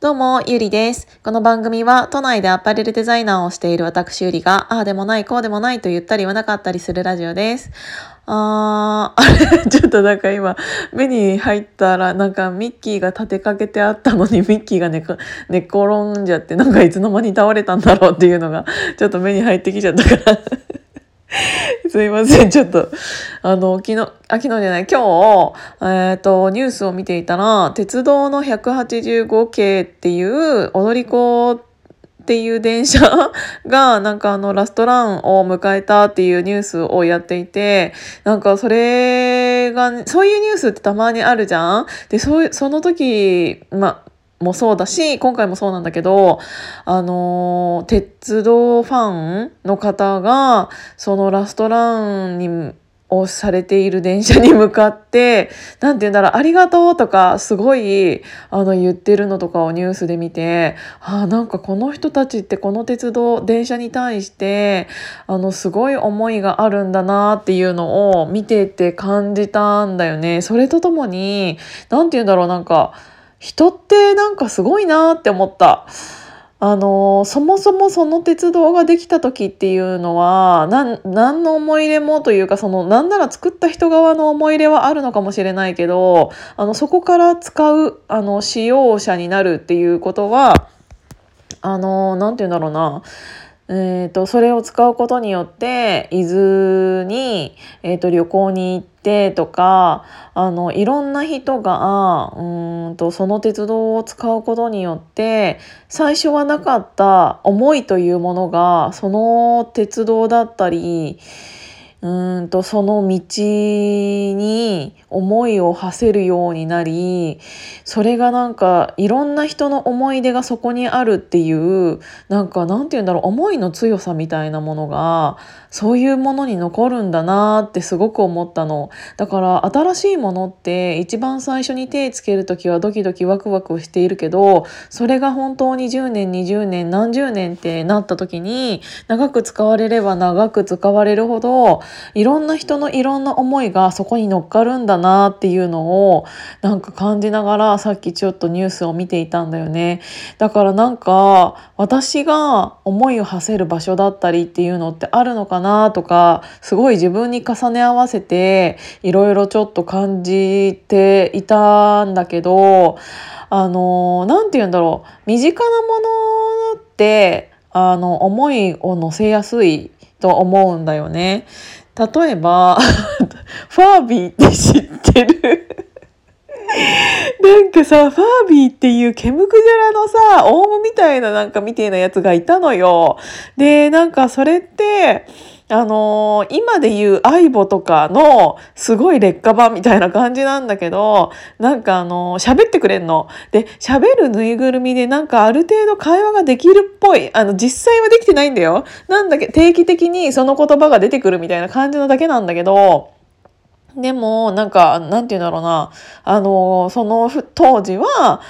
どうも、ゆりです。この番組は、都内でアパレルデザイナーをしている私ゆりが、ああでもない、こうでもないと言ったり言わなかったりするラジオです。あー、あれ、ちょっとなんか今、目に入ったら、なんかミッキーが立てかけてあったのに、ミッキーが寝寝転んじゃって、なんかいつの間に倒れたんだろうっていうのが、ちょっと目に入ってきちゃったから すいません。ちょっと、あの、昨日、あ、昨日じゃない、今日、えっ、ー、と、ニュースを見ていたら、鉄道の185系っていう踊り子っていう電車 が、なんかあの、ラストランを迎えたっていうニュースをやっていて、なんかそれが、そういうニュースってたまにあるじゃんで、その時、ま、もそうだし今回もそうなんだけどあの鉄道ファンの方がそのラストランにをされている電車に向かって何て言うんだろう「ありがとう」とかすごいあの言ってるのとかをニュースで見てあなんかこの人たちってこの鉄道電車に対してあのすごい思いがあるんだなっていうのを見てて感じたんだよね。それとともに何て言うんだろうなんか人ってなんかすごいなって思った。あのそもそもその鉄道ができた時っていうのは何の思い入れもというかその何なら作った人側の思い入れはあるのかもしれないけどあのそこから使うあの使用者になるっていうことはあの何て言うんだろうなえーと、それを使うことによって伊豆に、えーと、旅行に行ってとかあのいろんな人がうんとその鉄道を使うことによって最初はなかった思いというものがその鉄道だったりうんとその道に思いを馳せるようになりそれがなんかいろんな人の思い出がそこにあるっていうなんかなんて言うんだろう思いの強さみたいなものがそういうものに残るんだなってすごく思ったの。だから新しいものって一番最初に手つける時はドキドキワクワクしているけどそれが本当に10年20年何十年ってなった時に長く使われれば長く使われるほどいろんな人のいろんな思いがそこに乗っかるんだなっていうのをなんか感じながらさっきちょっとニュースを見ていたんだよねだからなんか私が思いを馳せる場所だったりっていうのってあるのかなとかすごい自分に重ね合わせていろいろちょっと感じていたんだけどあの何て言うんだろう身近なものってあの思いを乗せやすいと思うんだよね。例えば ファービーって知ってる？なんかさ、ファービーっていうケムクジャラのさ、オウムみたいななんかみてえなやつがいたのよ。で、なんかそれって、あのー、今で言うアイボとかのすごい劣化版みたいな感じなんだけど、なんかあのー、喋ってくれんの。で、喋るぬいぐるみでなんかある程度会話ができるっぽい。あの、実際はできてないんだよ。なんだっけ定期的にその言葉が出てくるみたいな感じのだけなんだけど、でも、なんか、なんて言うんだろうな。あの、その当時は、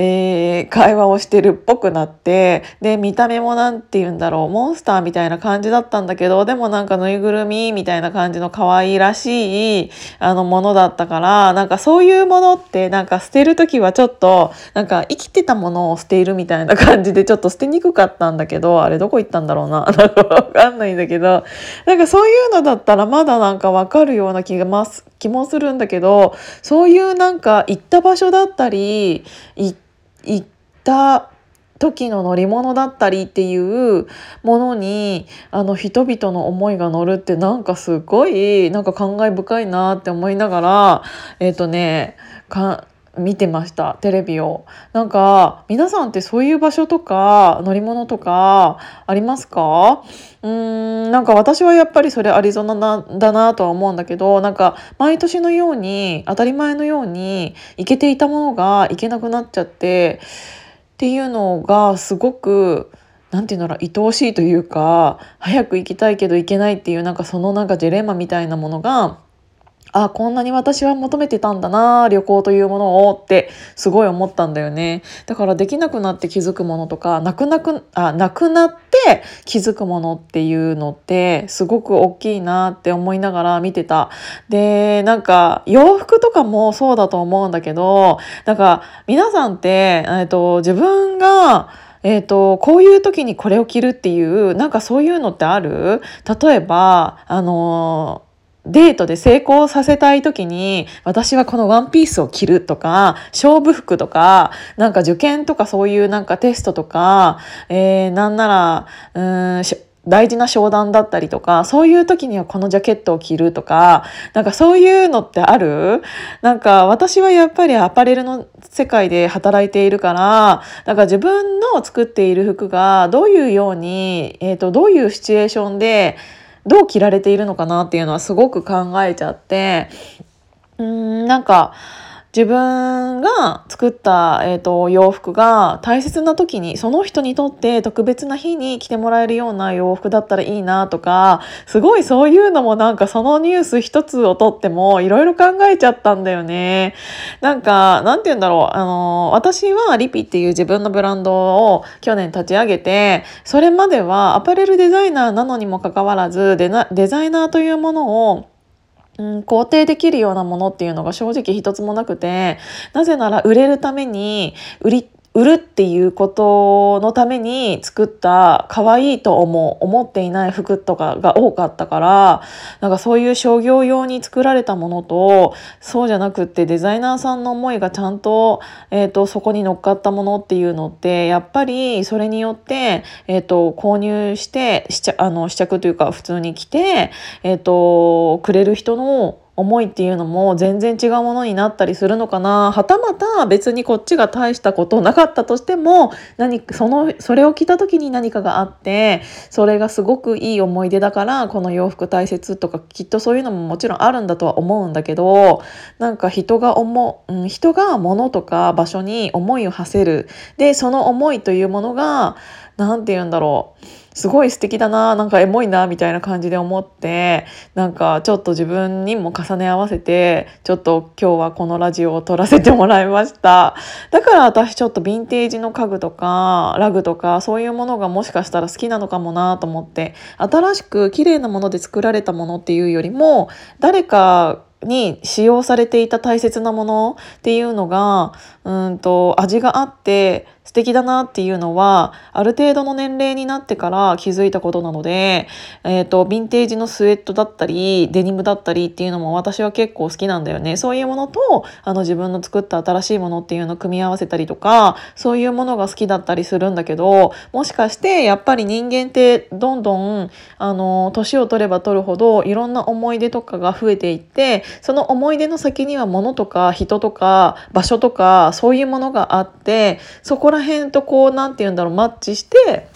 えー、会話をしてるっぽくなってで見た目も何て言うんだろうモンスターみたいな感じだったんだけどでもなんかぬいぐるみみたいな感じの可愛らしいあのものだったからなんかそういうものってなんか捨てる時はちょっとなんか生きてたものを捨てるみたいな感じでちょっと捨てにくかったんだけどあれどこ行ったんだろうな なんかわかんないんだけどなんかそういうのだったらまだなんかわかるような気がます気もするんだけどそういうなんか行った場所だったり行って行った時の乗り物だったりっていうものにあの人々の思いが乗るってなんかすごいなんか感慨深いなって思いながらえっ、ー、とねか見てましたテレビを。なんか皆さんってそういう場所とか乗り物とかありますか？うーんなんか私はやっぱりそれアリゾナなだなとは思うんだけどなんか毎年のように当たり前のように行けていたものが行けなくなっちゃってっていうのがすごく何て言うんだろう愛おしいというか早く行きたいけど行けないっていうなんかそのなんかジレンマみたいなものがあこんなに私は求めてたんだな旅行というものをってすごい思ったんだよね。だからできなくなって気づくものとかなくなくあなくなって気づくものっていうのってすごく大きいなって思いながら見てた。でなんか洋服とかもそうだと思うんだけどなんか皆さんって、えっと、自分がえーと、こういう時にこれを着るっていうなんかそういうのってある？例えばあのデートで成功させたい時に私はこのワンピースを着るとか勝負服とかなんか受験とかそういうなんかテストとか、えー、なんならうん大事な商談だったりとかそういう時にはこのジャケットを着るとかなんかそういうのってある？なんか私はやっぱりアパレルの世界で働いているからなんか自分の作っている服がどういうように、えーとどういうシチュエーションでどう着られているのかなっていうのはすごく考えちゃって。うんなんか自分が作った、えーと、洋服が大切な時にその人にとって特別な日に着てもらえるような洋服だったらいいなとかすごいそういうのもなんかそのニュース一つをとってもいろいろ考えちゃったんだよね。なんかなんて言うんだろうあの私はリピっていう自分のブランドを去年立ち上げてそれまではアパレルデザイナーなのにもかかわらずデザイナーというものをうん、肯定できるようなものっていうのが正直一つもなくてなぜなら売れるために売り売るっていうことのために作った可愛いと思う思っていない服とかが多かったからなんかそういう商業用に作られたものとそうじゃなくってデザイナーさんの思いがちゃんと,、えーと、そこに乗っかったものっていうのってやっぱりそれによって、えーと、購入して試着あの試着というか普通に着て、えーとくれる人の思いっていうのも全然違うものになったりするのかな。はたまた別にこっちが大したことなかったとしても何そのそれを着た時に何かがあってそれがすごくいい思い出だからこの洋服大切とかきっとそういうのももちろんあるんだとは思うんだけどなんか人が思う、うん、人が物とか場所に思いを馳せる。でその思いというものが何て言うんだろう。すごい素敵だななんかエモいなみたいな感じで思ってなんかちょっと自分にも重ね合わせてちょっと今日はこのラジオを撮らせてもらいました。だから私ちょっとヴィンテージの家具とかラグとかそういうものがもしかしたら好きなのかもなと思って新しく綺麗なもので作られたものっていうよりも誰かに使用されていた大切なものっていうのがうんと味があって素敵だなっていうのはある程度の年齢になってから気づいたことなので、えーと、ヴィンテージのスウェットだったりデニムだったりっていうのも私は結構好きなんだよね。そういうものとあの自分の作った新しいものっていうのを組み合わせたりとかそういうものが好きだったりするんだけどもしかしてやっぱり人間ってどんどんあの年を取れば取るほどいろんな思い出とかが増えていってその思い出の先には物とか人とか場所とかそういうものがあってそこら辺とこう何て言うんだろうマッチして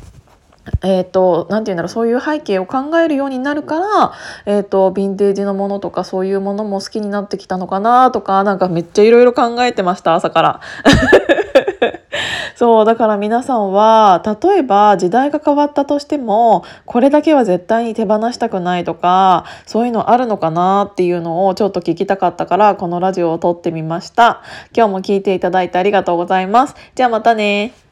えーと、なて言うんだろうそういう背景を考えるようになるから、えーと、ヴィンテージのものとかそういうものも好きになってきたのかなとかなんかめっちゃいろいろ考えてました朝から。そうだから皆さんは例えば時代が変わったとしてもこれだけは絶対に手放したくないとかそういうのあるのかなっていうのをちょっと聞きたかったからこのラジオを撮ってみました。今日も聞いていただいてありがとうございます。じゃあまたね。